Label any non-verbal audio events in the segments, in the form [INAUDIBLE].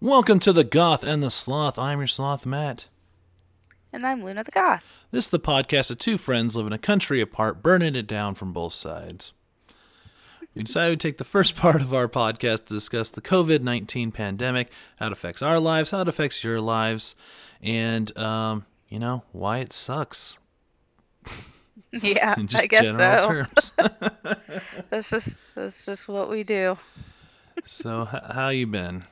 Welcome to the Goth and the Sloth. I'm your sloth, Matt. And I'm Luna the Goth. This is the podcast of two friends living a country apart, burning it down from both sides. We decided to take the first [LAUGHS] part of our podcast to discuss the COVID 19 pandemic, how it affects our lives, how it affects your lives, and, um, you know, why it sucks. [LAUGHS] Yeah, I guess so. [LAUGHS] That's just that's just what we do. so, h- how you been?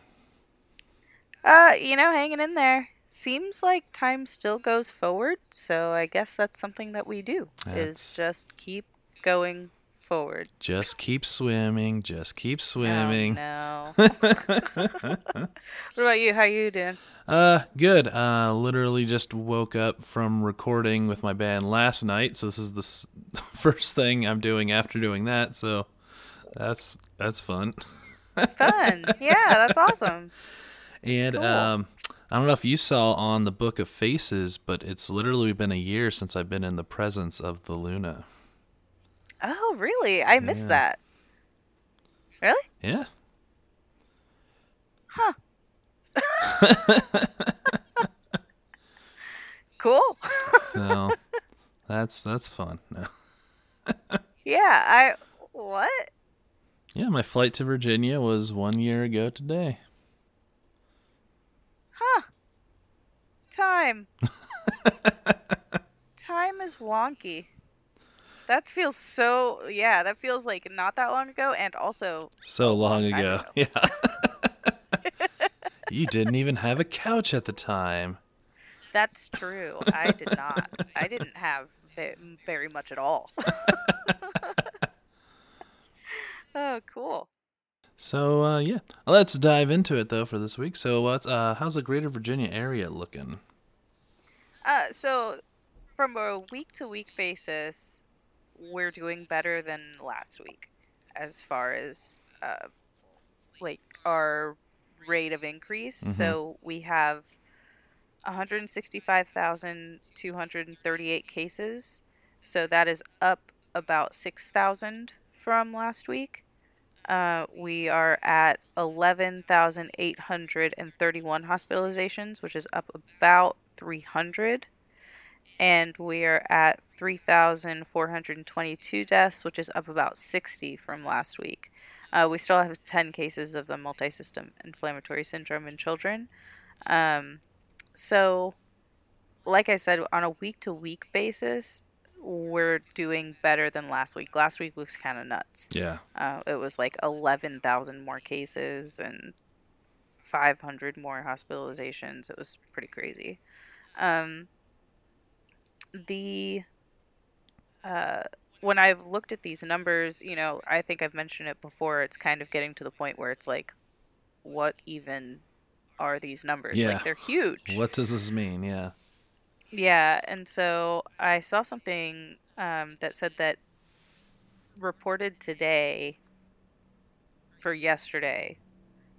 Uh, you know, hanging in there. Seems like time still goes forward, so I guess that's something that we do. That's- Is just keep going forward. Just keep swimming. Just keep Oh, swimming. no. [LAUGHS] [LAUGHS] what about you? How you doing? Uh, good. Uh, literally just woke up from recording with my band last night, so this is the s- [LAUGHS] first thing I'm doing after doing that. So that's that's fun. Fun. yeah, that's awesome. And Cool. um, I don't know if you saw on the Book of Faces, but it's literally been a year since I've been in the presence of the Luna. Oh, really? I missed that. Really? Yeah. Huh. [LAUGHS] cool. So [LAUGHS] that's that's fun. No. [LAUGHS] yeah, I what? Yeah, my flight to Virginia was one year ago today. Huh. Time. Time is wonky. That feels so yeah, that feels like not that long ago and also So long ago. ago. Yeah. you didn't even have a couch at the time. that's true. I did not. I didn't have very much at all. [LAUGHS] oh, cool. So uh, yeah, let's dive into it though for this week. So what? Uh, how's the Greater Virginia area looking? Uh so from a week to week basis, we're doing better than last week as far as uh, like our rate of increase. Mhm. So we have 165,238 cases. So that is up about 6,000 from last week. Uh, we are at 11,831 hospitalizations, which is up about 300. And we are at 3,422 deaths, which is up about 60 from last week. Uh, we still have 10 cases of the multisystem inflammatory syndrome in children. Um, so, like I said, on a week to week basis, we're doing better than last week. Last week was kind of nuts. Yeah. Uh, it was like 11,000 more cases and 500 more hospitalizations. It was pretty crazy. Um, the uh, when I've looked at these numbers, you know, I think I've mentioned it before. It's kind of getting to the point where it's like, what even are these numbers? Yeah. Like they're huge. What does this mean? Yeah. Yeah, and so I saw something um, that said that reported today for yesterday,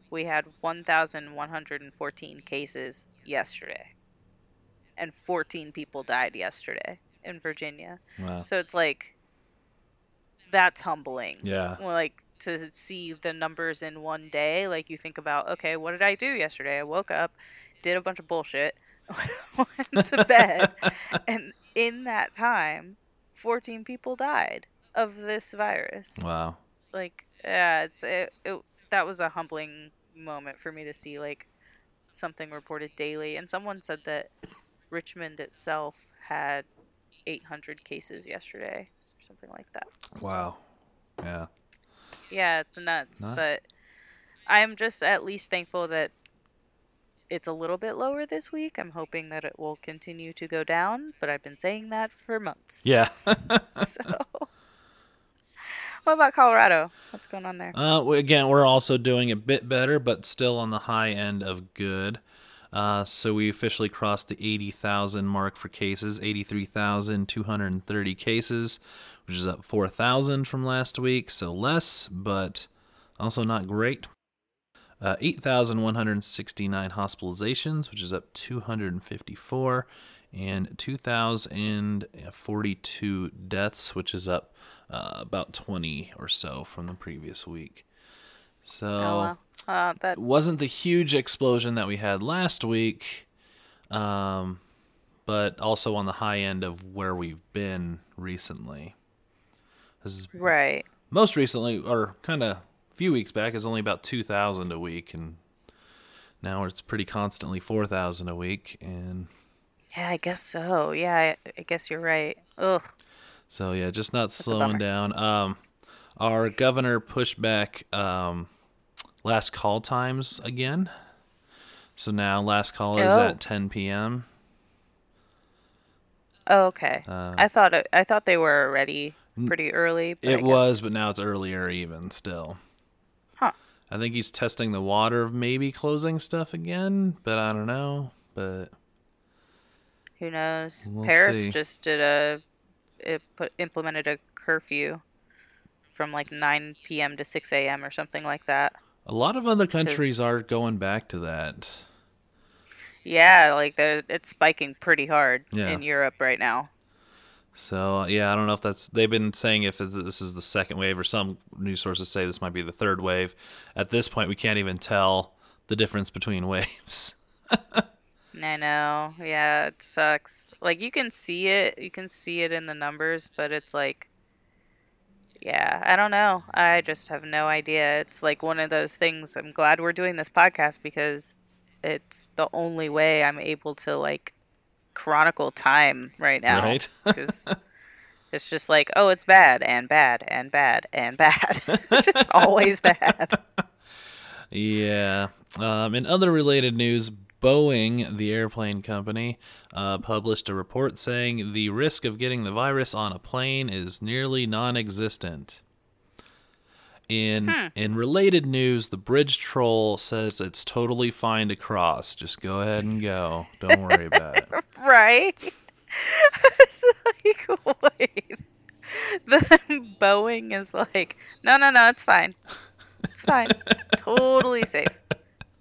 we had 1,114 cases yesterday, and 14 people died yesterday in Virginia. Wow. So it's like, that's humbling. Yeah. Like to see the numbers in one day like you think about okay what did i do yesterday i woke up did a bunch of bullshit went to bed and in that time 14 people died of this virus Wow. like yeah it's it, it that was a humbling moment for me to see like something reported daily and someone said that richmond itself had 800 cases yesterday or something like that Wow. Yeah. yeah, it's nuts. Not- But I'm just at least thankful that it's a little bit lower this week. I'm hoping that it will continue to go down, but I've been saying that for months. Yeah. [LAUGHS] so, [LAUGHS] what about Colorado? What's going on there? Uh, again, we're also doing a bit better, but still on the high end of good. Uh, so we officially crossed the 80,000 mark for cases, 83,230 cases, which is up 4,000 from last week. So less, but also not great. Uh, 8,169 hospitalizations, which is up 254, and 2,042 deaths, which is up uh, about 20 or so from the previous week. So Oh. Uh, that wasn't the huge explosion that we had last week, um, but also on the high end of where we've been recently. This is right. most recently, or kind of few weeks back, is only about two thousand a week, and now it's pretty constantly four thousand a week, and Yeah, I guess so. Yeah, I, I guess you're right. Ugh. So yeah, just not a slowing down. Um, our governor pushed back um, last call times again. So now last call is Oh. at 10 p.m. Oh, okay. Uh, I thought it, I thought they were already pretty early. But It was, but now it's earlier even still. I think he's testing the water of maybe closing stuff again, but I don't know. But Who knows? We'll Paris see. just did a it put implemented a curfew from like 9 p.m. to 6 a.m. or something like that. a lot of other countries are going back to that. Yeah, like it's spiking pretty hard Yeah. in Europe right now. So uh, yeah, I don't know if that's they've been saying if this is the second wave or some news sources say this might be the third wave. At this point, we can't even tell the difference between [LAUGHS] waves. I know. Yeah, it sucks. Like you can see it, you can see it in the numbers, but it's like yeah, I don't know. I just have no idea. It's like one of those things. I'm glad we're doing this podcast because it's the only way I'm able to like chronicle time right now. Right. [LAUGHS] Because it's just like, oh, it's bad and bad and bad and bad. [LAUGHS] just always bad. Yeah. Um, in other related news, Boeing, the airplane company, uh, published a report saying the risk of getting the virus on a plane is nearly non-existent. In hmm. in related news, the bridge troll says it's totally fine to cross. Just go ahead and go. Don't worry about it. [LAUGHS] Right? [LAUGHS] it's like, wait. [LAUGHS] The Boeing is like, no, no, no, it's fine. It's fine. totally safe.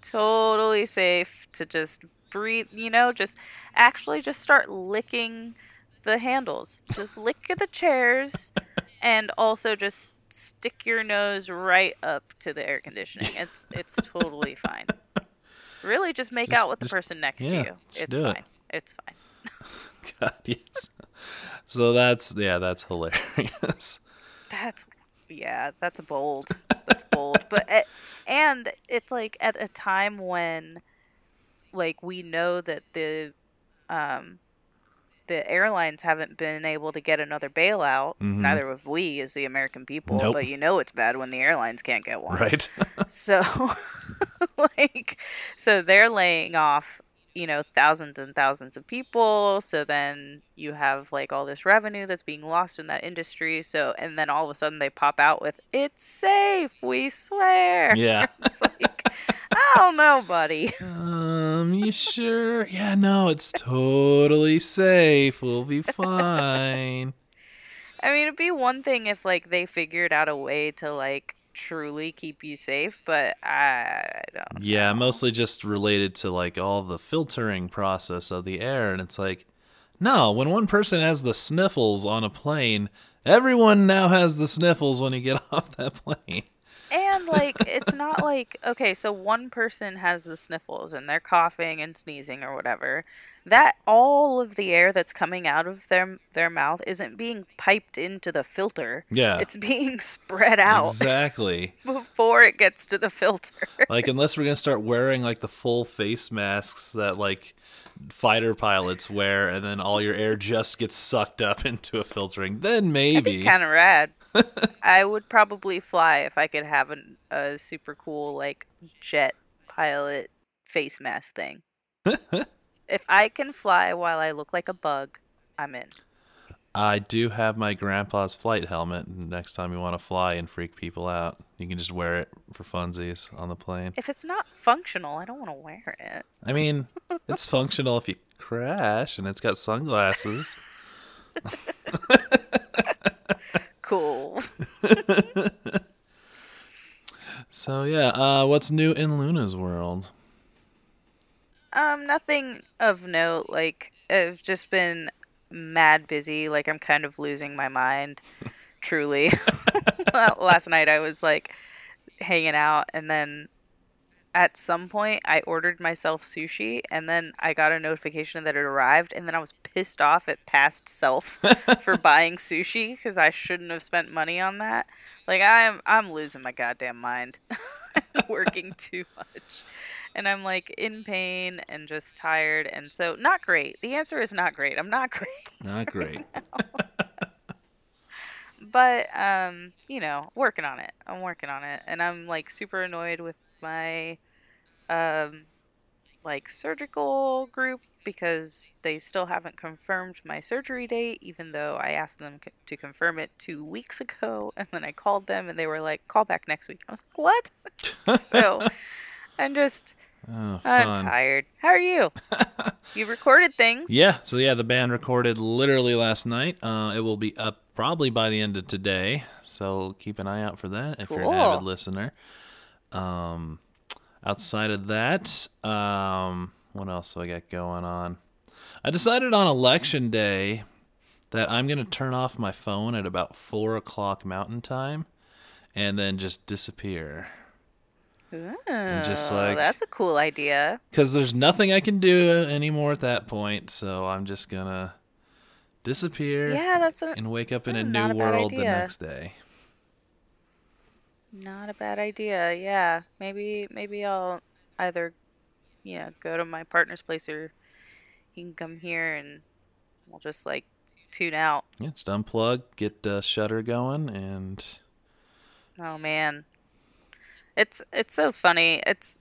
Totally safe to just breathe, you know, just actually just start licking the handles. Just lick at the chairs and also just stick your nose right up to the air conditioning. [LAUGHS] It's it's totally fine. Really just make Just- out with the just- person next yeah, to you. It's do it. fine. It's fine. [LAUGHS] God, yes. So that's yeah, that's hilarious. That's yeah, that's bold. That's bold. But and it's like at a time when like we know that the um the airlines haven't been able to get another bailout. Mhm. Neither have we as the American people. Nope. But you know it's bad when the airlines can't get one. Right. [LAUGHS] So [LAUGHS] like so they're laying off, you know, thousands and thousands of people. So then you have like all this revenue that's being lost in that industry. So and then all of a sudden they pop out with it's safe, we swear. yeah. [LAUGHS] It's like I don't know, buddy. [LAUGHS] Um, you sure? Yeah, no, it's totally safe. We'll be fine. I mean, it'd be one thing if like they figured out a way to like truly keep you safe, but I don't. Yeah, know. mostly just related to like all the filtering process of the air, and it's like, no, when one person has the sniffles on a plane, everyone now has the sniffles when you get [LAUGHS] off that plane. And like it's not like okay, so one person has the sniffles and they're coughing and sneezing or whatever. That all of the air that's coming out of their their mouth isn't being piped into the filter. Yeah, It's being [LAUGHS] spread out exactly. [LAUGHS] before it gets to the filter. like unless we're gonna start wearing like the full face masks that like fighter pilots wear, and then all your air just gets sucked up [LAUGHS] into a filtering, then maybe. kind of rad. I would probably fly if I could have an, a super cool like jet pilot face mask thing. [LAUGHS] if I can fly while I look like a bug, I'm in. I do have my grandpa's flight helmet. Next time you want to fly and freak people out, you can just wear it for funsies on the plane. If it's not functional, I don't want to wear it. I mean, [LAUGHS] it's functional if you crash and it's got sunglasses. [LAUGHS] Cool. [LAUGHS] So yeah, uh, what's new in Luna's world? Um, nothing of note. Like I've just been mad busy. Like I'm kind of losing my mind. [LAUGHS] Truly. [LAUGHS] Last night I was like hanging out, and then at some point I ordered myself sushi and then I got a notification that it arrived and then I was pissed off at past self [LAUGHS] for buying sushi cuz I shouldn't have spent money on that. Like I'm I'm losing my goddamn mind. [LAUGHS] working [LAUGHS] too much. And I'm like in pain and just tired and so not great. The answer is not great. I'm not great. Not great. but um, you know, working on it. I'm working on it and I'm like super annoyed with my um, like surgical group because they still haven't confirmed my surgery date, even though I asked them to confirm it two weeks ago. [LAUGHS] And then I called them and they were like, call back next week. I was like, what? [LAUGHS] so [LAUGHS] I'm just, oh, I'm tired. How are you? you recorded things? Yeah. So, yeah, the band recorded literally last night. Uh, it will be up probably by the end of today. So keep an eye out for that if cool. you're an avid listener. Um, outside of that, um, what else do I got going on? I decided on election day that I'm going to turn off my phone at about 4 o'clock mountain time and then just disappear. Ooh, and just like that's a cool idea. Because there's nothing I can do anymore at that point, so I'm just gonna disappear. Yeah, that's a, and wake up in a new world the next day. Not a bad idea. Yeah, maybe maybe I'll either you know go to my partner's place or he can come here and we'll just like tune out. Yeah, just unplug, get uh, Shudder going, and oh man, it's it's so funny. It's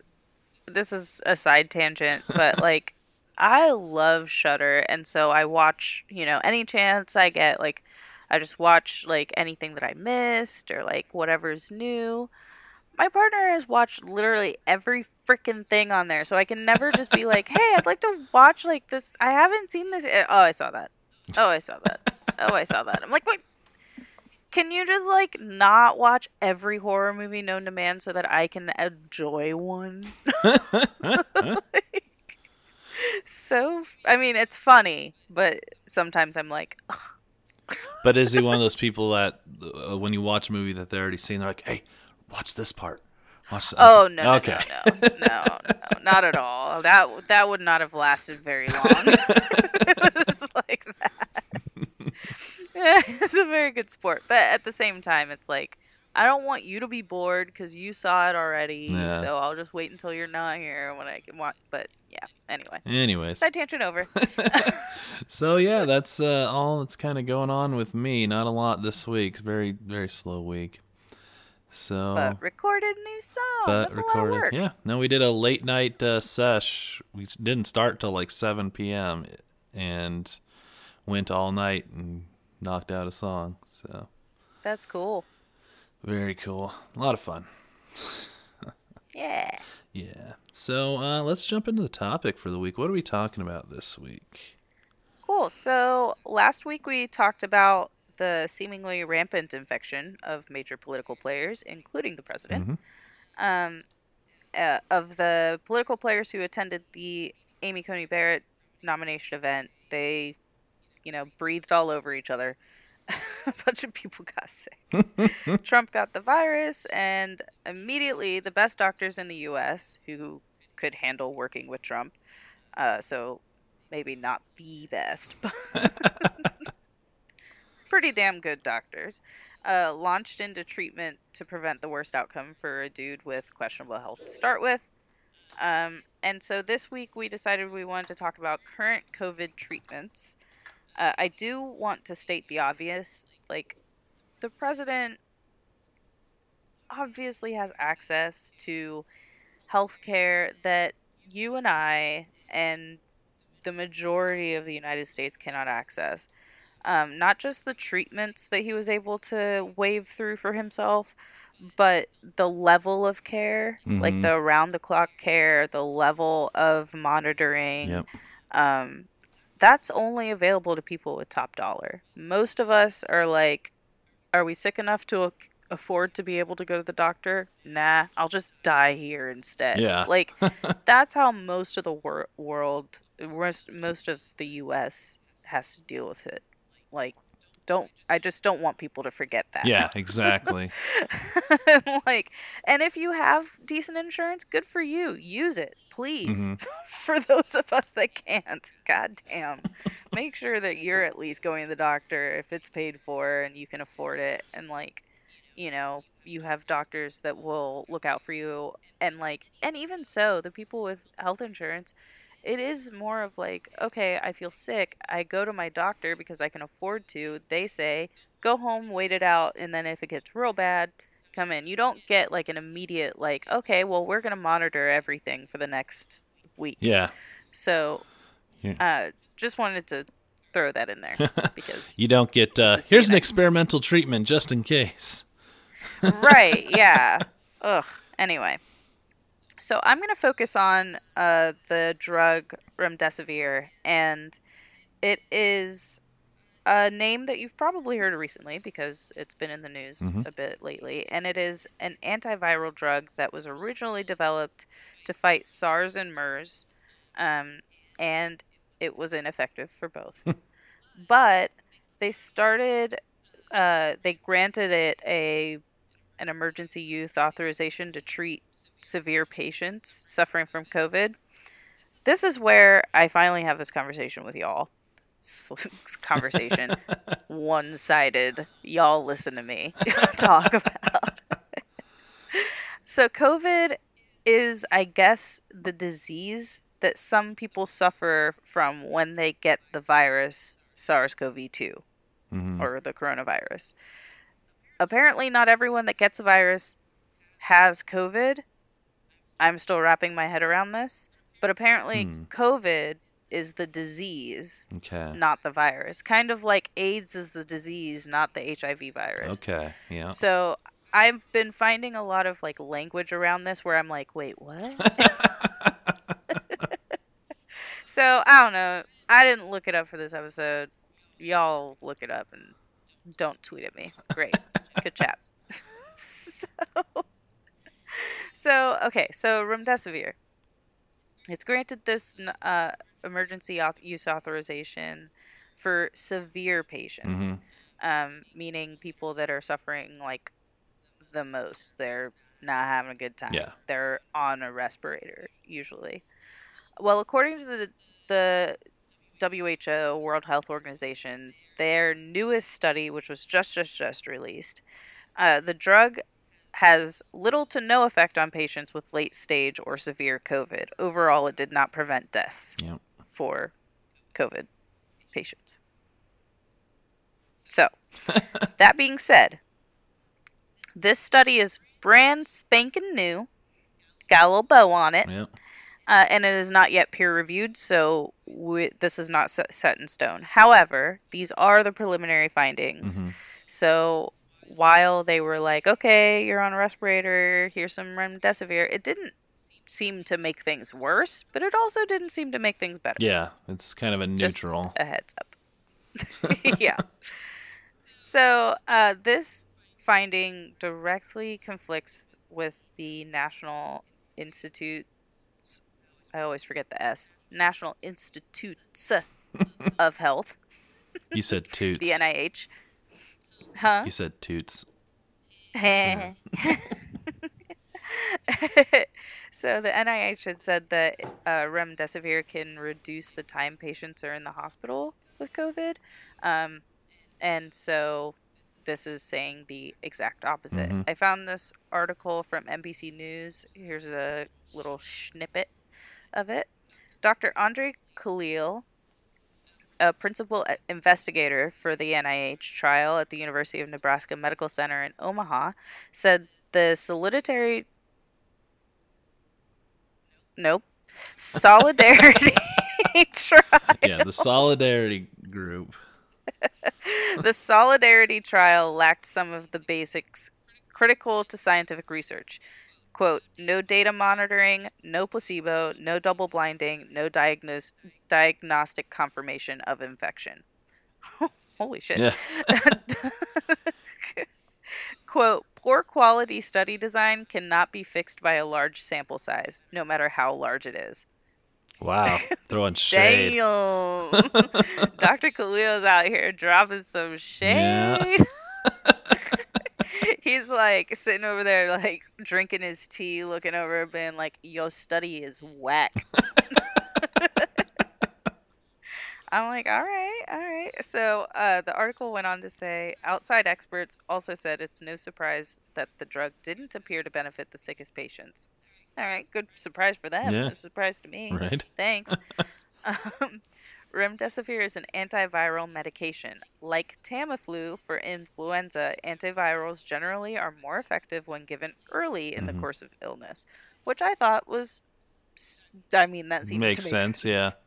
this is a side tangent, but [LAUGHS] like I love Shudder, and so I watch you know any chance I get like I just watch like anything that I missed or like whatever's new. My partner has watched literally every freaking thing on there, so I can never just be like, "Hey, I'd like to watch like this. I haven't seen this. Oh, I saw that. Oh, I saw that. Oh, I saw that." I'm like, "Wait, can you just like not watch every horror movie known to man so that I can enjoy one?" [LAUGHS] like, so, I mean, it's funny, but sometimes I'm like. Ugh but is he one of those people that uh, when you watch a movie that they're already seen, they're like, "Hey, watch this part." Watch this. Oh no, okay. no, no, no, no, not at all. That that would not have lasted very long. [LAUGHS] [LAUGHS] it's like that. [LAUGHS] it's a very good sport, but at the same time, it's like I don't want you to be bored because you saw it already. Yeah. So I'll just wait until you're not here when I can watch. But yeah, anyway. Anyways. Side tangent over. [LAUGHS] so yeah, that's uh, all that's kind of going on with me. Not a lot this week. Very very slow week. So. But recorded new song. But that's recorded. Yeah. No, we did a late night uh, sesh. We didn't start till like 7 p.m. and went all night and knocked out a song. So. That's cool. Very cool. A lot of fun. yeah. Yeah. So uh, let's jump into the topic for the week. What are we talking about this week? Cool. So last week we talked about the seemingly rampant infection of major political players, including the president. Mm-hmm. Um, uh, of the political players who attended the Amy Coney Barrett nomination event, they, you know, breathed all over each other [LAUGHS] a bunch of people got sick. [LAUGHS] Trump got the virus, and immediately the best doctors in the U.S. who could handle working with Trump, uh, so maybe not the best, [LAUGHS] but pretty damn good doctors, uh, launched into treatment to prevent the worst outcome for a dude with questionable health to start with. Um, and so this week we decided we wanted to talk about current COVID treatments uh, I do want to state the obvious. Like, the president obviously has access to health care that you and I and the majority of the United States cannot access. Um, not just the treatments that he was able to wave through for himself, but the level of care, mm-hmm. like the around the clock care, the level of monitoring. Yep. Um, that's only available to people with top dollar. Most of us are like, are we sick enough to afford to be able to go to the doctor? Nah, I'll just die here instead. Yeah. [LAUGHS] Like, that's how most of the wor- world, most, most of the U.S. has to deal with it. Like, don't I just don't want people to forget that. Yeah, [LAUGHS] exactly. like, and if you have decent insurance, good for you. Use it, please. Mhm. [LAUGHS] for those of us that can't, god damn. Make sure that you're at least going to the doctor if it's paid for and you can afford it and like, you know, you have doctors that will look out for you and like and even so, the people with health insurance it is more of like, okay, I feel sick. I go to my doctor because I can afford to. They say, go home, wait it out, and then if it gets real bad, come in. You don't get like an immediate, like, okay, well, we're going to monitor everything for the next week. Yeah. So, Yeah. uh, just wanted to throw that in there [LAUGHS] because, You don't get uh, here's an experimental treatment just in case. right, [LAUGHS] yeah. Ugh. Anyway, so I'm going to focus on uh, the drug remdesivir, and it is a name that you've probably heard recently because it's been in the news Mhm. a bit lately, and it is an antiviral drug that was originally developed to fight SARS and MERS, um, and it was ineffective for both. but they started, uh, they granted it a an emergency use authorization to treat severe patients suffering from COVID. This is where I finally have this conversation with y'all. [LAUGHS] Conversation, [LAUGHS] one sided. Y'all listen to me [LAUGHS] talk about. so, COVID is, I guess, the disease that some people suffer from when they get the virus SARS CoV 2 Mhm. or the coronavirus. Apparently, not everyone that gets a virus has COVID. I'm still wrapping my head around this, but apparently, Hmm. COVID is the disease, Okay. not the virus. Kind of like AIDS is the disease, not the HIV virus. Okay. Yeah. So I've been finding a lot of like language around this where I'm like, wait, what? [LAUGHS] so I don't know. I didn't look it up for this episode. Y'all look it up and don't tweet at me. Great. Good chat. [LAUGHS] so, so, okay. So remdesivir. It's granted this uh, emergency use authorization for severe patients Mhm. um, meaning people that are suffering like the most. They're not having a good time. Yeah. They're on a respirator usually. Well, according to the the WHO World Health Organization, their newest study, which was just just just released, uh, the drug has little to no effect on patients with late stage or severe COVID. Overall, it did not prevent deaths Yep. for COVID patients. So, [LAUGHS] that being said, this study is brand spanking new, got a little bow on it, Yep. uh, and it is not yet peer reviewed, so we, this is not set, in stone. However, these are the preliminary findings. Mhm. So, while they were like, okay, you're on a respirator, here's some remdesivir, it didn't seem to make things worse, but it also didn't seem to make things better. Yeah. It's kind of a neutral. Just- a heads up. [LAUGHS] yeah. So uh, this finding directly conflicts with the National Institutes. I always forget the S. National Institutes [LAUGHS] of Health, You said [LAUGHS] toots. the NIH. Huh? You said toots. [LAUGHS] so the NIH had said that uh, remdesivir can reduce the time patients are in the hospital with COVID, um, and so this is saying the exact opposite. Mhm. I found this article from NBC News. Here's a little snippet of it. Dr. Andre Kalil, a principal uh, investigator for the NIH trial at the University of Nebraska Medical Center in Omaha, said the solitary nope solidarity [LAUGHS] trial Yeah. The solidarity group. [LAUGHS] the solidarity trial lacked some of the basics critical to scientific research quote no data monitoring no placebo no double blinding no diagnose, diagnostic confirmation of infection [LAUGHS] holy shit Yeah. [LAUGHS] quote poor quality study design cannot be fixed by a large sample size no matter how large it is Wow, [LAUGHS] throwing shade. Damn. Dr. Kalil's out here dropping some shade. Yeah. [LAUGHS] He's like sitting over there, like drinking his tea, looking over, being like, "Your study is whack." [LAUGHS] I'm like, all right, all right. So uh, the article went on to say outside experts also said it's no surprise that the drug didn't appear to benefit the sickest patients. All right, good surprise for them. Yeah. Surprise to me. Right. Thanks. [LAUGHS] um, remdesivir is an antiviral medication. Like Tamiflu for influenza, antivirals generally are more effective when given early in Mhm. the course of illness, which I thought was. I mean, that seems Makes to make sense, yeah. [LAUGHS]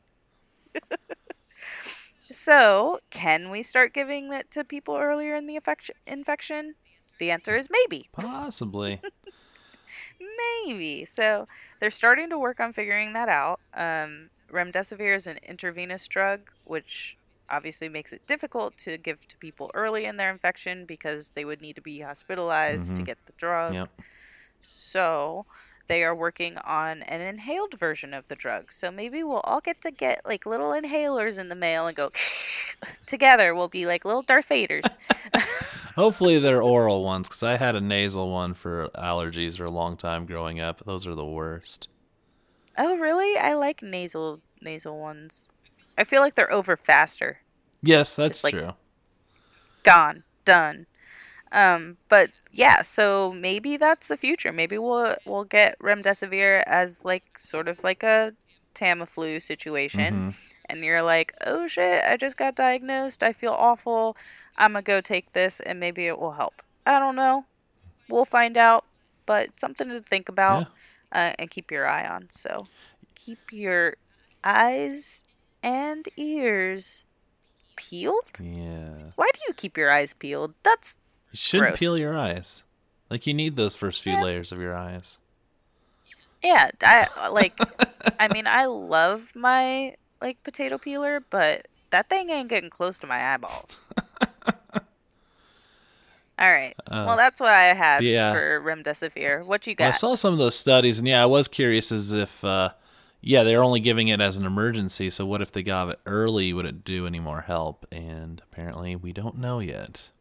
So, can we start giving it to people earlier in the infection? Infection? The answer is maybe. Possibly. [LAUGHS] Maybe. So they're starting to work on figuring that out. Um, remdesivir is an intravenous drug, which obviously makes it difficult to give to people early in their infection because they would need to be hospitalized to Mhm. get the drug. Yep. So they are working on an inhaled version of the drug. So maybe we'll all get to get like little inhalers in the mail and go [LAUGHS] together. We'll be like little Darth Vaders. [LAUGHS] Hopefully they're oral ones because I had a nasal one for allergies for a long time growing up. Those are the worst. Oh, really? I like nasal nasal ones. I feel like they're over faster. Yes, that's like- true. gone, done. Um, but yeah, so maybe that's the future. Maybe we'll we'll get remdesivir as like sort of like a Tamiflu situation, Mhm. and you're like, oh shit, I just got diagnosed. I feel awful. I'm gonna go take this, and maybe it will help. I don't know. We'll find out, but something to think about uh, and keep your eye on. So keep your eyes and ears peeled. Yeah. Why do you keep your eyes peeled? That's You shouldn't Gross. peel your eyes. Like you need those first few Yeah. layers of your eyes. yeah. I [LAUGHS] like. I mean, I love my like potato peeler, but that thing ain't getting close to my eyeballs. [LAUGHS] All right. Uh, well, that's what I had yeah. for remdesivir. What you Well, I saw some of those studies, and yeah, I was curious as if, uh, yeah, they're only giving it as an emergency. So what if they got it early? Would it do any more help? And apparently, we don't know yet.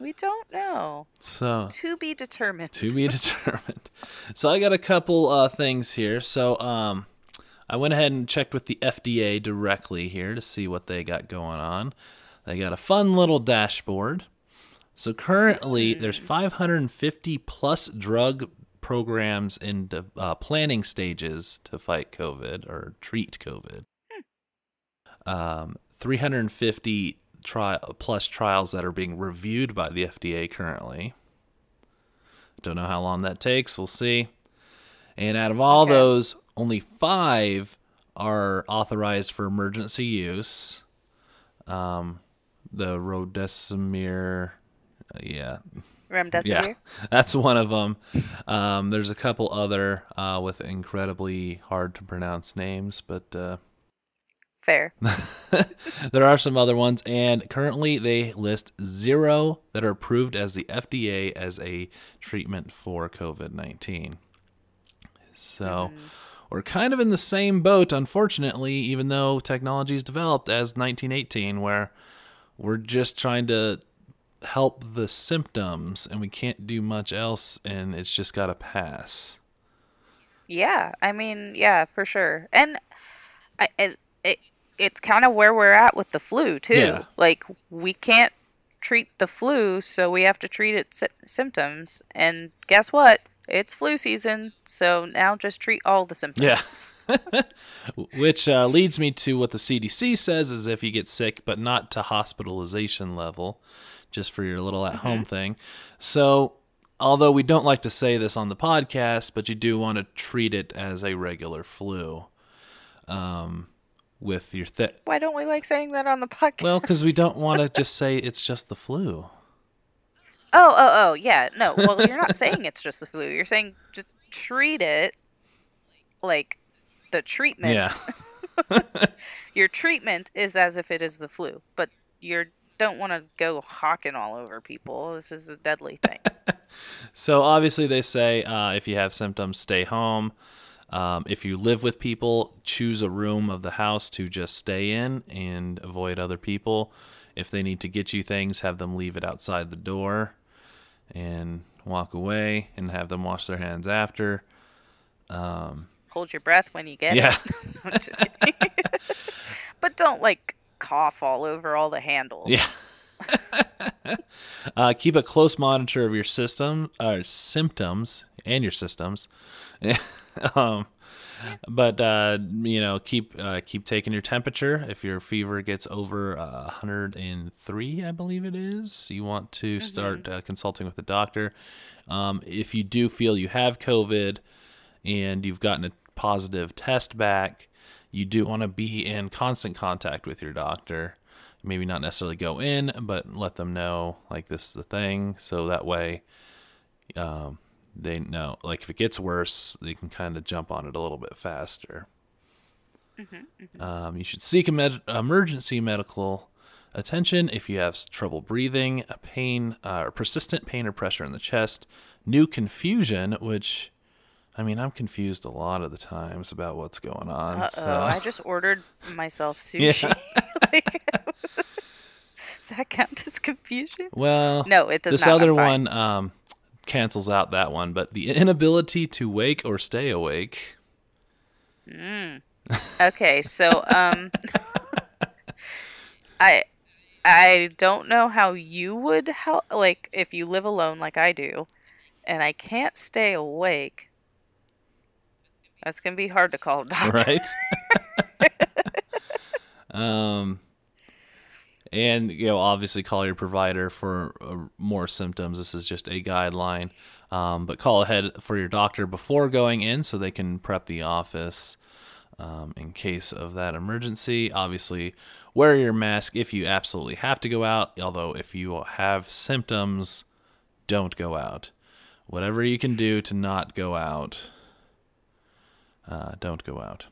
we don't know. So To be determined. to be [LAUGHS] determined. So I got a couple uh, things here. So um, I went ahead and checked with the FDA directly here to see what they got going on. They got a fun little dashboard. So currently, there's 550 plus drug programs in uh, planning stages to fight COVID or treat COVID. Um, 350 tri- plus trials that are being reviewed by the FDA currently. Don't know how long that takes. We'll see. And out of all Okay. those, only five are authorized for emergency use. Um, the Rodesimir, yeah, Remdesivir. yeah, [LAUGHS] that's one of them. Um, there's a couple other uh, with incredibly hard to pronounce names, but uh, Fair. [LAUGHS] there are some other ones, and currently they list zero that are approved as the FDA as a treatment for COVID 19. So we're kind of in the same boat, unfortunately, even though technology is developed as 1918, where we're just trying to help the symptoms and we can't do much else, and it's just got to pass. Yeah, I mean, yeah, for sure. And I, it, it it's kind of where we're at with the flu too. Yeah. Like we can't treat the flu, so we have to treat its sy- symptoms. And guess what? It's flu season, so now just treat all the symptoms. Yeah. [LAUGHS] Which uh, leads me to what the CDC says is if you get sick, but not to hospitalization level, just for your little at home thing. So, although we don't like to say this on the podcast, but you do want to treat it as a regular flu um, with your th- Why don't we like saying that on the podcast? well, because we don't want to just say it's just the flu. [LAUGHS] Oh, oh, oh, yeah. No, well, you're not saying it's just the flu. You're saying just treat it like the treatment. Yeah. [LAUGHS] Your treatment is as if it is the flu, but you don't want to go hawking all over people. This is a deadly thing. [LAUGHS] So obviously they say uh, if you have symptoms, stay home. Um, if you live with people, choose a room of the house to just stay in and avoid other people. If they need to get you things, have them leave it outside the door and walk away and have them wash their hands after. Um, Hold your breath when you get yeah. it. [LAUGHS] I'm just kidding. [LAUGHS] but don't like cough all over all the handles. Yeah. [LAUGHS] [LAUGHS] uh, keep a close monitor of your system, uh, symptoms, and your systems. [LAUGHS] um, but uh, you know, keep uh, keep taking your temperature. If your fever gets over uh, 103, I believe it is, you want to start uh, consulting with the doctor. Um, if you do feel you have COVID and you've gotten a positive test back, you do want to be in constant contact with your doctor. Maybe not necessarily go in, but let them know like this is the thing, so that way um, they know. Like if it gets worse, they can kind of jump on it a little bit faster. Um, you should seek a med- emergency medical attention if you have trouble breathing, a pain, uh, or persistent pain or pressure in the chest, new confusion, which, I mean, I'm confused a lot of the times about what's going on. Uh oh, so- I [LAUGHS] just ordered myself sushi. like, [LAUGHS] does that count as confusion? well, No, it does this not. Other one um, cancels out that one, but the inability to wake or stay awake. Okay, so um [LAUGHS] I I don't know how you would help like if you live alone like I do and I can't stay awake. That's going to be hard to call a doctor. right? [LAUGHS] um, and you know, obviously, call your provider for uh, more symptoms. This is just a guideline, um, but call ahead for your doctor before going in so they can prep the office um, in case of that emergency. Obviously, wear your mask if you absolutely have to go out. Although, if you have symptoms, don't go out. Whatever you can do to not go out, uh, don't go out.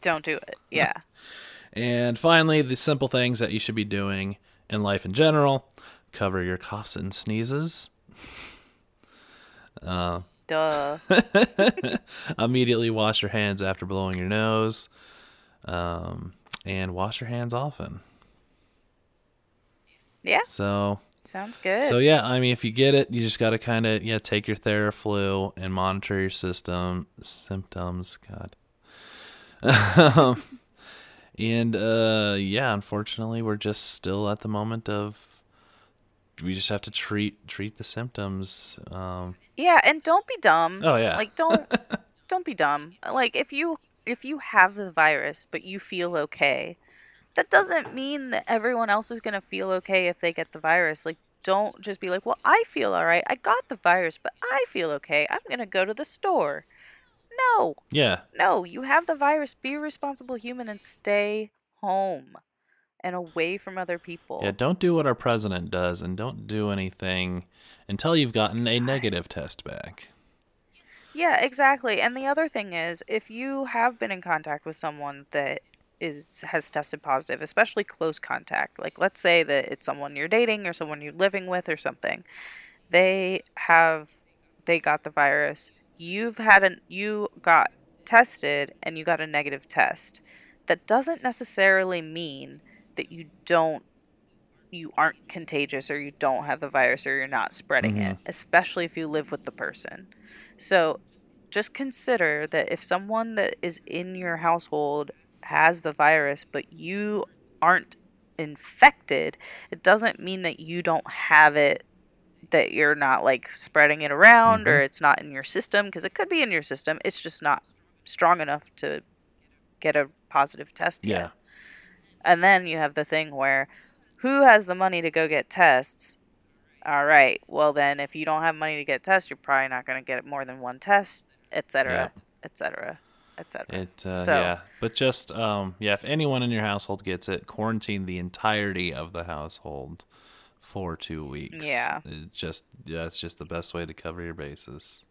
Don't do it. Yeah. [LAUGHS] And finally, the simple things that you should be doing in life in general cover your coughs and sneezes. [LAUGHS] Uh, Duh. [LAUGHS] Immediately wash your hands after blowing your nose. Um, and wash your hands often. Yeah, So, sounds good. so yeah, I mean, if you get it, you just got to kind of yeah take your Theraflu and monitor your system symptoms. God. [LAUGHS] And uh, yeah, unfortunately, we're just still at the moment of we just have to treat treat the symptoms. Um, Yeah, and don't be dumb. Oh, yeah. Like don't [LAUGHS] don't be dumb. Like if you if you have the virus but you feel okay, that doesn't mean that everyone else is going to feel okay if they get the virus. Like don't just be like, "Well, I feel all right. I got the virus, but I feel okay. I'm going to go to the store." No. yeah, No, you have the virus. Be a responsible human and stay home and away from other people. yeah. Don't do what our president does, and don't do anything until you've gotten a negative test back. Yeah, exactly. And the other thing is, if you have been in contact with someone that is has tested positive, especially close contact, like let's say that it's someone you're dating or someone you're living with or something, they have they got the virus. You've had an you got tested and you got a negative test. That doesn't necessarily mean that you don't you aren't contagious or you don't have the virus or you're not spreading it, mm-hmm. especially if you live with the person. So just consider that if someone that is in your household has the virus, but you aren't infected, it doesn't mean that you don't have it, that you're not like spreading it around or mm-hmm. it's not in your system, because it could be in your system. It's just not strong enough to get a positive test yet. Yeah, And then you have the thing where who has the money to go get tests? All right. Well, then if you don't have money to get tests, you're probably not going to get more than one test, etc., etc., etc. it uh, So- yeah, but just um, yeah, if anyone in your household gets it, quarantine the entirety of the household for two weeks. Yeah. it just yeah, it's just the best way to cover your bases.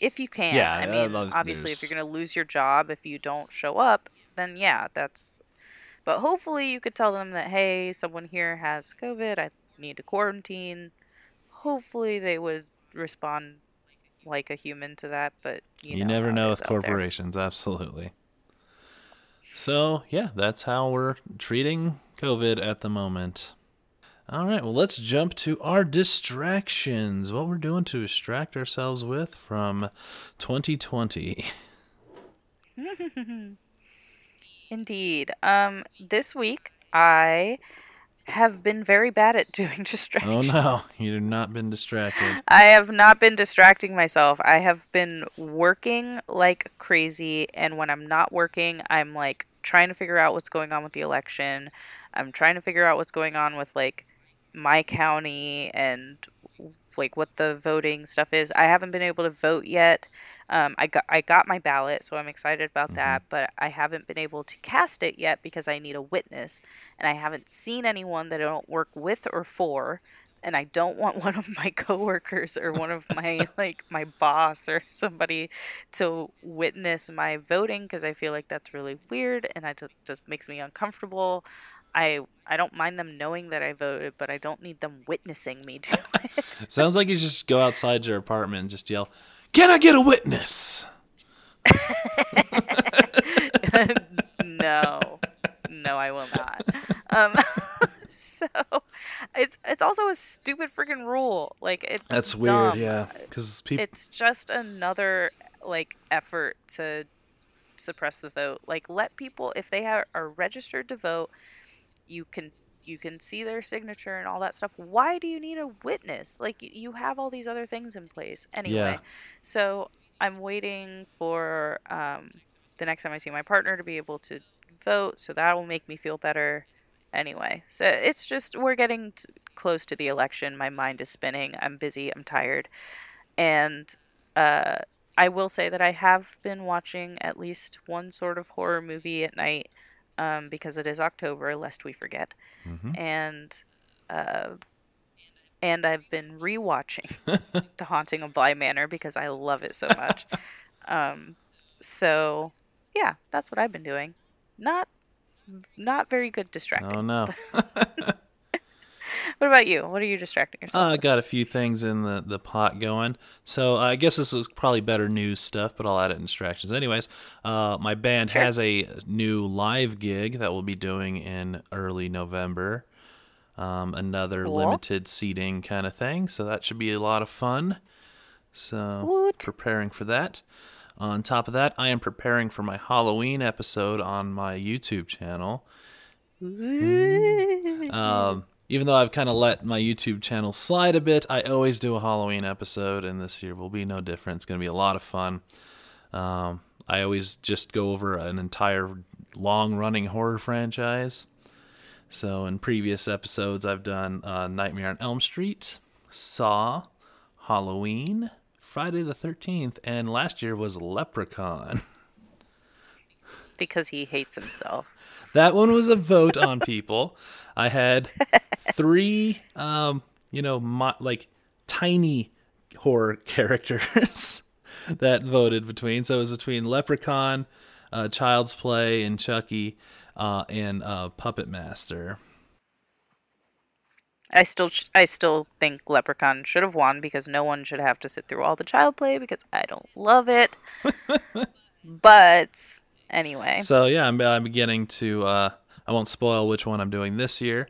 If you can. Yeah, I mean, obviously, if you're going to lose your job if you don't show up, then yeah, that's. But hopefully, you could tell them that, hey, someone here has COVID. I need to quarantine. Hopefully, they would respond like a human to that, but you, You, know never know with corporations, absolutely. So, yeah, that's how we're treating COVID at the moment. All right, well, let's jump to our distractions. What we're doing to distract ourselves with from 2020. [LAUGHS] Indeed. Um, this week I have been very bad at [LAUGHS] doing oh, distractions. Oh no, you've not been distracted. I have not been distracting myself. I have been working like crazy, and when I'm not working, I'm like trying to figure out what's going on with the election. I'm trying to figure out what's going on with like my county and like what the voting stuff is. I haven't been able to vote yet. Um, I got I got my ballot, so I'm excited about that. But I haven't been able to cast it yet because I need a witness, and I haven't seen anyone that I don't work with or for. And I don't want [LAUGHS] one of my coworkers or one of my [LAUGHS] like my boss or somebody to witness my voting because I feel like that's really weird and it just makes me uncomfortable. I I don't mind them knowing that I voted, but I don't need them witnessing me do [LAUGHS] it. Sounds like you just go outside your apartment and just yell, Can I get a witness? [LAUGHS] no, no, I will not. Um, [LAUGHS] so it's it's also a stupid freaking rule. Like it's That's weird, yeah. Because people. It's just another like effort to suppress the vote. Like let people if they are, are registered to vote, you can you can see their signature and all that stuff. Why do you need a witness? Like you have all these other things in place anyway. Yeah. So I'm waiting for um, the next time I see my partner to be able to vote. So that will make me feel better. Anyway, so it's just we're getting t- close to the election. My mind is spinning. I'm busy. I'm tired, and uh, I will say that I have been watching at least one sort of horror movie at night um, because it is October, lest we forget. Mhm. And uh, and I've been rewatching [LAUGHS] The Haunting of Bly Manor because I love it so much. [LAUGHS] um, so yeah, that's what I've been doing. Not not very good distracting. Oh no. [LAUGHS] What about you? What are you distracting yourself? Uh, I with? got a few things in the, the pot going. So uh, I guess this is probably better news stuff, but I'll add it in distractions. Anyways, uh, my band Sure. has a new live gig that we'll be doing in early November. Um, another Cool. limited seating kind of thing. So that should be a lot of fun. So Woot. preparing for that. On top of that, I am preparing for my Halloween episode on my YouTube channel. Um, even though I've kind of let my YouTube channel slide a bit, I always do a Halloween episode, and this year will be no different. It's going to be a lot of fun. Um, I always just go over an entire long running horror franchise. So, in previous episodes, I've done uh, Nightmare on Elm Street, Saw, Halloween, Friday the 13th, and last year was Leprechaun. [LAUGHS] because he hates himself. That one was a vote on people. I had three, um, you know, mo- like tiny horror [LAUGHS] characters that voted between. So it was between Leprechaun, uh, Child's Play, and Chucky, uh, and uh, Puppet Master. I still I still think Leprechaun should have won because no one should have to sit through all the child play because I don't love it. [LAUGHS] but anyway, So yeah, I'm, I'm beginning to. I won't spoil which one I'm doing this year,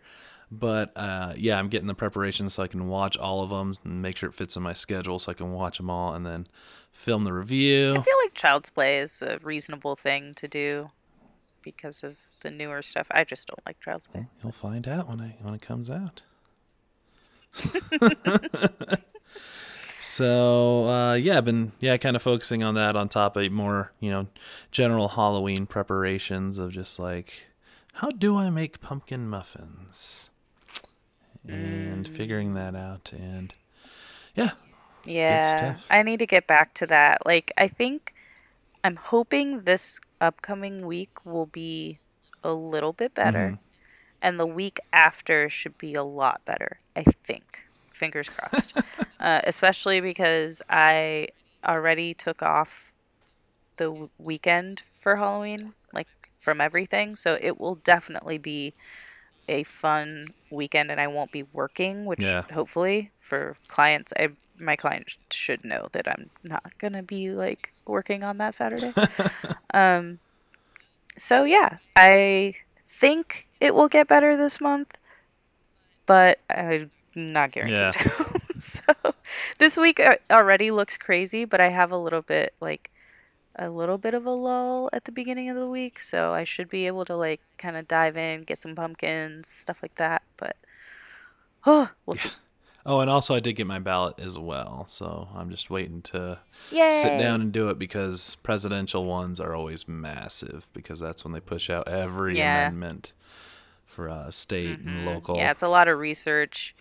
but uh, yeah, I'm getting the preparations so I can watch all of them and make sure it fits in my schedule so I can watch them all and then film the review. I feel like child's play is a reasonable thing to do because of the newer stuff. I just don't like child's play. You'll find out when I when it comes out. [LAUGHS] so uh, yeah, I've been yeah kind of focusing on that on top of more you know general Halloween preparations of just like how do I make pumpkin muffins and figuring that out and yeah Yeah. I need to get back to that. Like, I think I'm hoping this upcoming week will be a little bit better, and the week after should be a lot better. I think. Fingers crossed. [LAUGHS] uh, especially because I already took off the w- weekend for Halloween, from everything. So it will definitely be a fun weekend, and I won't be working, which Yeah. hopefully for clients, I my client should know that I'm not gonna be like working on that Saturday. [LAUGHS] um, so yeah, I think it will get better this month, but I'm not guaranteed. Yeah. [LAUGHS] so this week uh, already looks crazy, but I have a little bit like a little bit of a lull at the beginning of the week, so I should be able to like kind of dive in, get some pumpkins, stuff like that. But oh, [SIGHS] we'll see. Oh, and also I did get my ballot as well, so I'm just waiting to Yay! sit down and do it because presidential ones are always massive because that's when they push out every Yeah. amendment for uh, state and local. Yeah, it's a lot of research.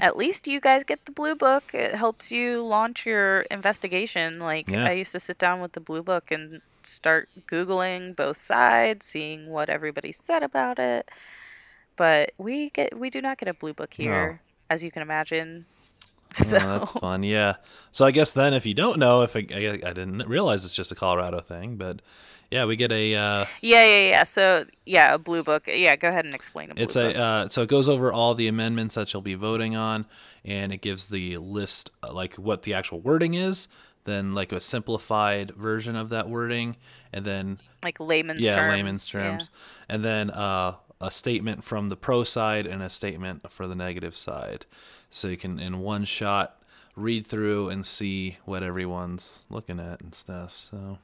At least you guys get the blue book. It helps you launch your investigation. Like Yeah. I used to sit down with the blue book and start googling both sides, seeing what everybody said about it. But we get we do not get a blue book here, as you can imagine. [LAUGHS] So Oh, that's fun. Yeah. So I guess then, if you don't know, if I, I, I didn't realize it's just a Colorado thing, but yeah, we get a. Uh, yeah, yeah, yeah. So yeah, a blue book. Yeah, go ahead and explain a blue it's book. a. Uh, so it goes over all the amendments that you'll be voting on, and it gives the list, uh, like what the actual wording is, then like a simplified version of that wording, and then like layman's terms. yeah, terms. layman's yeah. terms, and then uh, a statement from the pro side and a statement for the negative side, so you can in one shot read through and see what everyone's looking at and stuff. So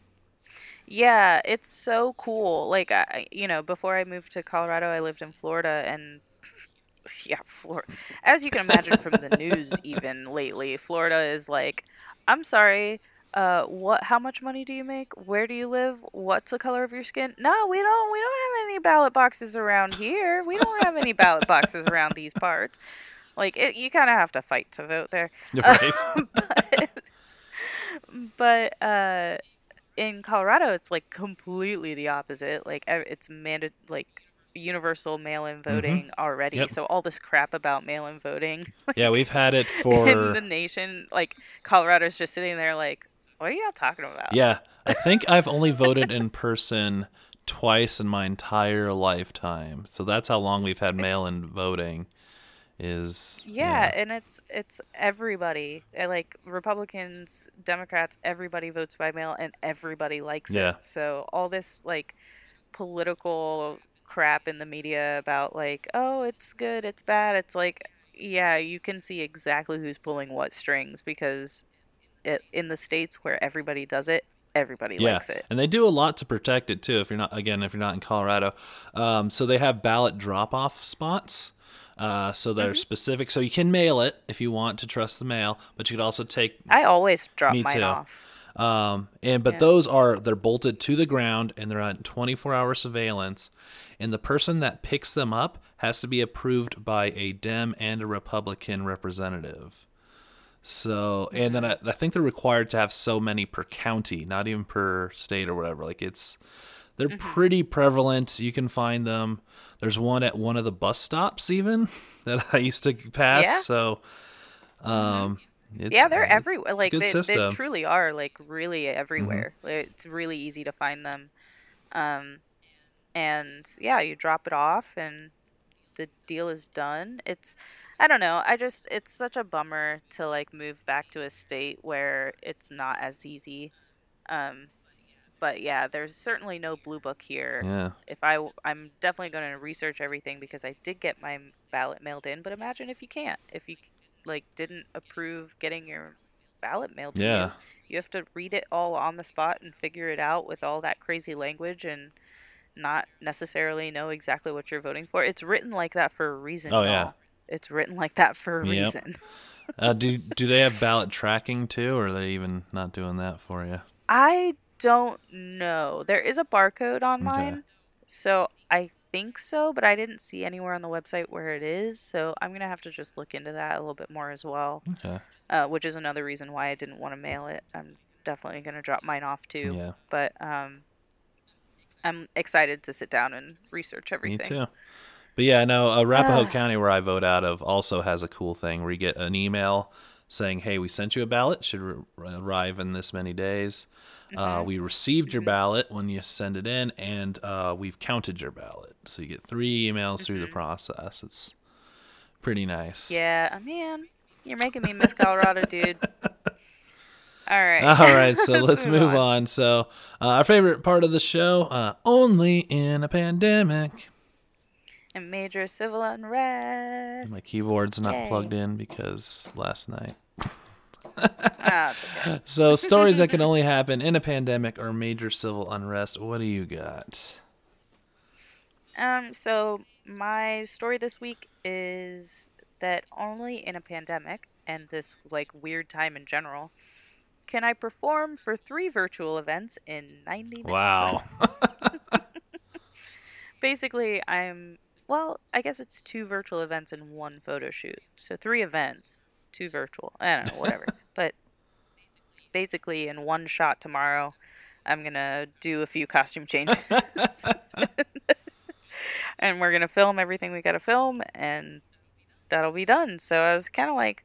Yeah, it's so cool. Like I, you know, before I moved to Colorado, I lived in Florida and [LAUGHS] yeah, Florida. As you can imagine from the news [LAUGHS] even lately, Florida is like, I'm sorry, uh what how much money do you make? Where do you live? What's the color of your skin? No, we don't we don't have any ballot boxes around here. We don't have any ballot boxes around these parts. Like it, you kind of have to fight to vote there [LAUGHS] right, but uh in Colorado it's like completely the opposite like it's mandated like universal mail-in voting already Mm-hmm. Yep. so all this crap about mail-in voting [LAUGHS] yeah, we've had it in the nation like Colorado's just sitting there like what are y'all talking about yeah. I think I've [LAUGHS] only voted in person twice in my entire lifetime, so that's how long we've had mail-in voting. Is yeah, and it's it's everybody Uh, like Republicans, Democrats, everybody votes by mail and everybody likes Yeah. it. So all this like political crap in the media about like, oh, it's good, it's bad. It's like, yeah, you can see exactly who's pulling what strings because it in the states where everybody does it, everybody yeah, likes it. and they do a lot to protect it too. If you're not again, if you're not in Colorado, um, so they have ballot drop-off spots. Uh, so they're Mm-hmm. specific. So you can mail it if you want to trust the mail, but you could also take I always drop Me mine too. off. Um, and but Yeah. those are they're bolted to the ground and they're on 24 hour surveillance. And the person that picks them up has to be approved by a Dem and a Republican representative. So and then I, I think they're required to have so many per county, not even per state or whatever. Like it's they're Mm-hmm. pretty prevalent. You can find them. There's one at one of the bus stops even [LAUGHS] that I used to pass. Yeah. Mm-hmm. So um it's, yeah, they're everywhere. Like they, they truly are like really everywhere. Like, It's really easy to find them. Um, and yeah, you drop it off and the deal is done. It's I don't know. I just it's such a bummer to like move back to a state where it's not as easy. Um, but yeah, there's certainly no blue book here. Yeah. If I I'm definitely going to research everything because I did get my ballot mailed in, but imagine if you can't. If you like didn't approve getting your ballot mailed to Yeah. you. You have to read it all on the spot and figure it out with all that crazy language and not necessarily know exactly what you're voting for. It's written like that for a reason. Oh, yeah. y'all. It's written like that for a Yep. reason. Uh, do [LAUGHS] do they have ballot tracking too, or are they even not doing that for you? I don't know. There is a barcode on Okay. mine. So I think so, but I didn't see anywhere on the website where it is. So I'm going to have to just look into that a little bit more as well, Okay. uh, which is another reason why I didn't want to mail it. I'm definitely going to drop mine off too. Yeah. But um, I'm excited to sit down and research everything. Me too. But yeah, no, uh, Arapahoe Ah. County, where I vote out of, also has a cool thing where you get an email saying, "Hey, we sent you a ballot. Should r- arrive in this many days. Uh, Mm-hmm. we received your ballot when you send it in, and uh, we've counted your ballot." So you get three emails through the process. It's pretty nice. Mm-hmm. Yeah, uh, man. You're making me miss Colorado, dude. [LAUGHS] All right. All right, so [LAUGHS] let's, move on. So, uh, our favorite part of the show uh, only in a pandemic. And major civil unrest. My keyboard's not plugged in because last night. Ah, okay. So, [LAUGHS] stories that can only happen in a pandemic or major civil unrest. What do you got? Um, so my story this week is that only in a pandemic and this like weird time in general can I perform for three virtual events in 90 minutes. Wow. [LAUGHS] [LAUGHS] Basically, I'm well, I guess it's two virtual events and one photo shoot. So three events, two virtual. I don't know, whatever. But basically in one shot tomorrow, I'm going to do a few costume changes. [LAUGHS] and we're gonna film everything we gotta film, and that'll be done. So I was kind of like,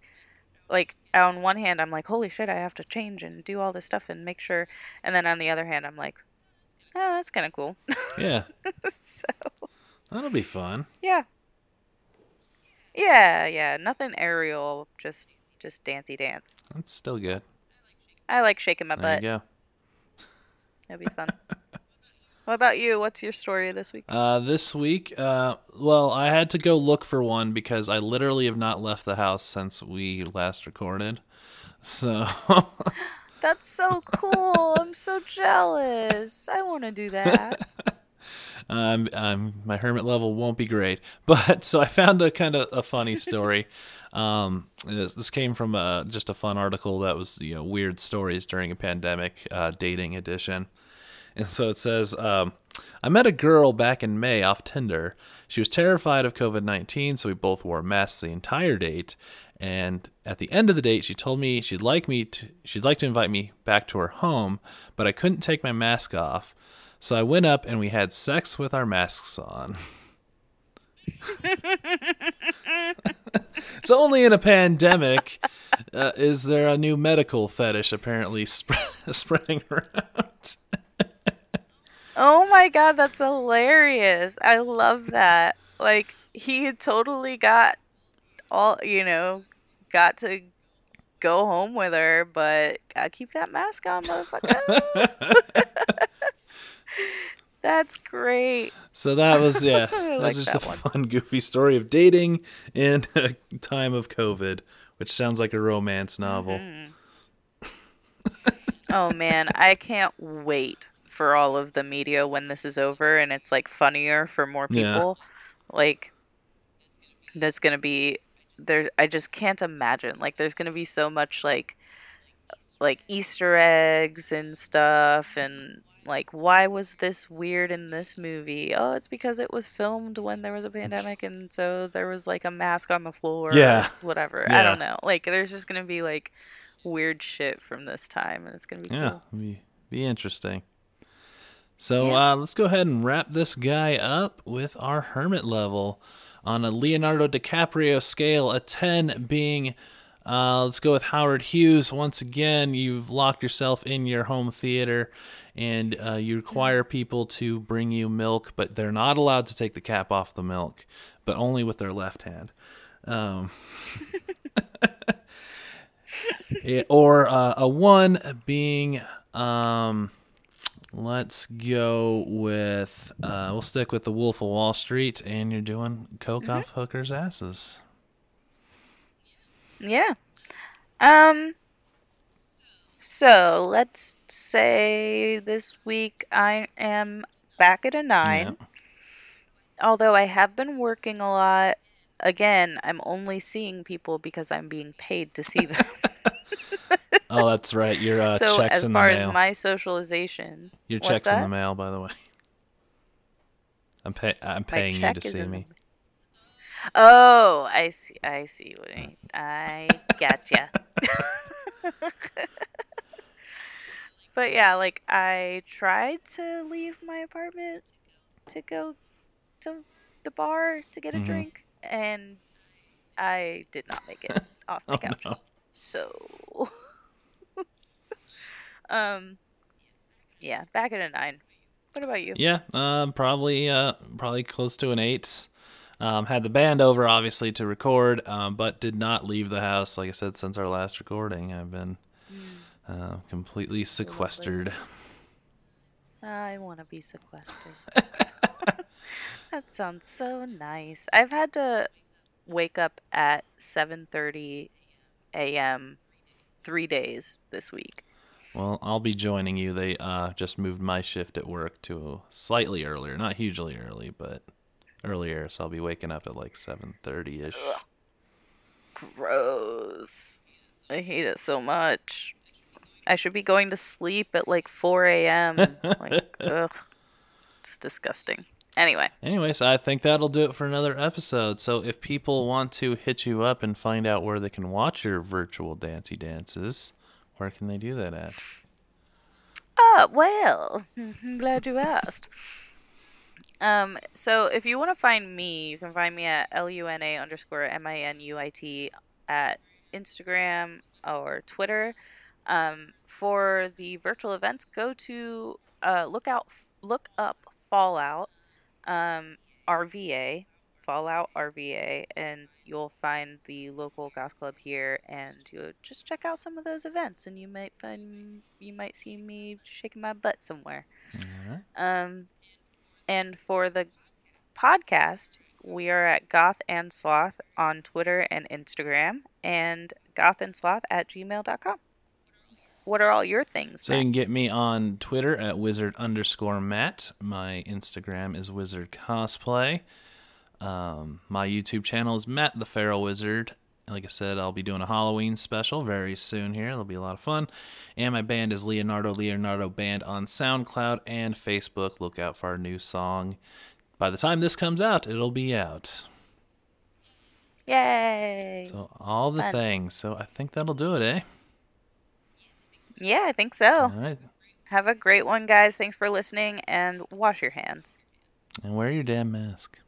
like on one hand, I'm like, holy shit, I have to change and do all this stuff and make sure, and then on the other hand, I'm like, oh, that's kind of cool. yeah, [LAUGHS] so that'll be fun. yeah, yeah, yeah, nothing aerial, just just dancey dance. That's still good. I like shaking my There butt. go. It'll be fun. [LAUGHS] what about you? What's your story this week? Uh, this week, uh, well, I had to go look for one because I literally have not left the house since we last recorded. So, [LAUGHS] That's so cool. I'm so jealous. I want to do that. [LAUGHS] um, um, my hermit level won't be great. But so I found a kind of a funny story. Um, this, this came from uh just a fun article that was you know weird stories during a pandemic, uh, dating edition. And so it says, um, I met a girl back in May off Tinder. She was terrified of COVID 19, so we both wore masks the entire date. And at the end of the date, she told me she'd like me to, she'd like to invite me back to her home, but I couldn't take my mask off. So I went up and we had sex with our masks on. [LAUGHS] so only in a pandemic uh, is there a new medical fetish apparently spread, [LAUGHS] spreading around. Oh my god, that's hilarious. I love that. Like he totally got all, you know, got to go home with her, but gotta keep that mask on, motherfucker. [LAUGHS] [LAUGHS] that's great. So that was yeah, [LAUGHS] that like was just that a one. fun, goofy story of dating in [LAUGHS] a time of COVID, which sounds like a romance novel. Mm-hmm. Oh man, I can't wait for all of the media when this is over and it's like funnier for more Yeah. people. Like there's going to be there I just can't imagine. Like there's going to be so much like like easter eggs and stuff and like why was this weird in this movie? Oh, it's because it was filmed when there was a pandemic and so there was like a mask on the floor or Yeah. whatever. I don't know. Like there's just going to be like weird shit from this time and it's going to be Yeah, cool. be be interesting. So Yeah. uh, let's go ahead and wrap this guy up with our hermit level on a Leonardo DiCaprio scale, a ten being. Uh, let's go with Howard Hughes. Once again, you've locked yourself in your home theater, and uh, you require people to bring you milk, but they're not allowed to take the cap off the milk, but only with their left hand. Um, [LAUGHS] Yeah, or uh, a one being um let's go with uh we'll stick with the wolf of wall street and you're doing coke Mm-hmm. off hookers asses Yeah. Um so let's say this week I am back at a 9. Although I have been working a lot. Again, I'm only seeing people because I'm being paid to see them. [LAUGHS] oh that's right your uh, so checks in the mail as far as my socialization, your checks in the mail by the way i'm pay- i'm paying you to see in the- me Oh, I see. I see what you. I [LAUGHS] gotcha. [LAUGHS] but yeah, like I tried to leave my apartment to go to the bar to get a Mhm. drink, and I did not make it [LAUGHS] off my Oh, couch. no. So, [LAUGHS] um, yeah, back at a nine. What about you? yeah um probably uh probably close to an eight Um, had the band over, obviously, to record, um, but did not leave the house. Like I said, since our last recording, I've been uh, completely sequestered. I want to be sequestered. [LAUGHS] [LAUGHS] that sounds so nice. I've had to wake up at 7:30 a.m. 3 days this week. Well, I'll be joining you. They uh, just moved my shift at work to slightly earlier, not hugely early, but earlier. So I'll be waking up at like 7:30 ish. Gross. I hate it so much. I should be going to sleep at like 4 a.m. like, [LAUGHS] ugh. It's disgusting. Anyway. Anyways, I think that'll do it for another episode. So if people want to hit you up and find out where they can watch your virtual dancey dances, where can they do that at? Ah, well, I'm [LAUGHS] glad you asked. Um, so if you want to find me, you can find me at luna underscore m i n u i t at Instagram or Twitter. Um, for the virtual events, go to uh, look out, look up Fallout um, RVA, Fallout RVA, and you'll find the local goth club here, and you just check out some of those events, and you might find you might see me shaking my butt somewhere. Um, and for the podcast, we are at Goth and Sloth on Twitter and Instagram, and Goth and Sloth at gmail.com. What are all your things? So you can get me on Twitter at wizard underscore Matt. My Instagram is wizard cosplay. Um, my YouTube channel is Matt the Feral Wizard. Like I said, I'll be doing a Halloween special very soon here. It'll be a lot of fun. And my band is Leonardo Leonardo Band on SoundCloud and Facebook. Look out for our new song. By the time this comes out, it'll be out. Yay! So all the fun. things. So I think that'll do it, eh? Yeah, I think so. All right. Have a great one, guys. Thanks for listening and wash your hands. And wear your damn mask.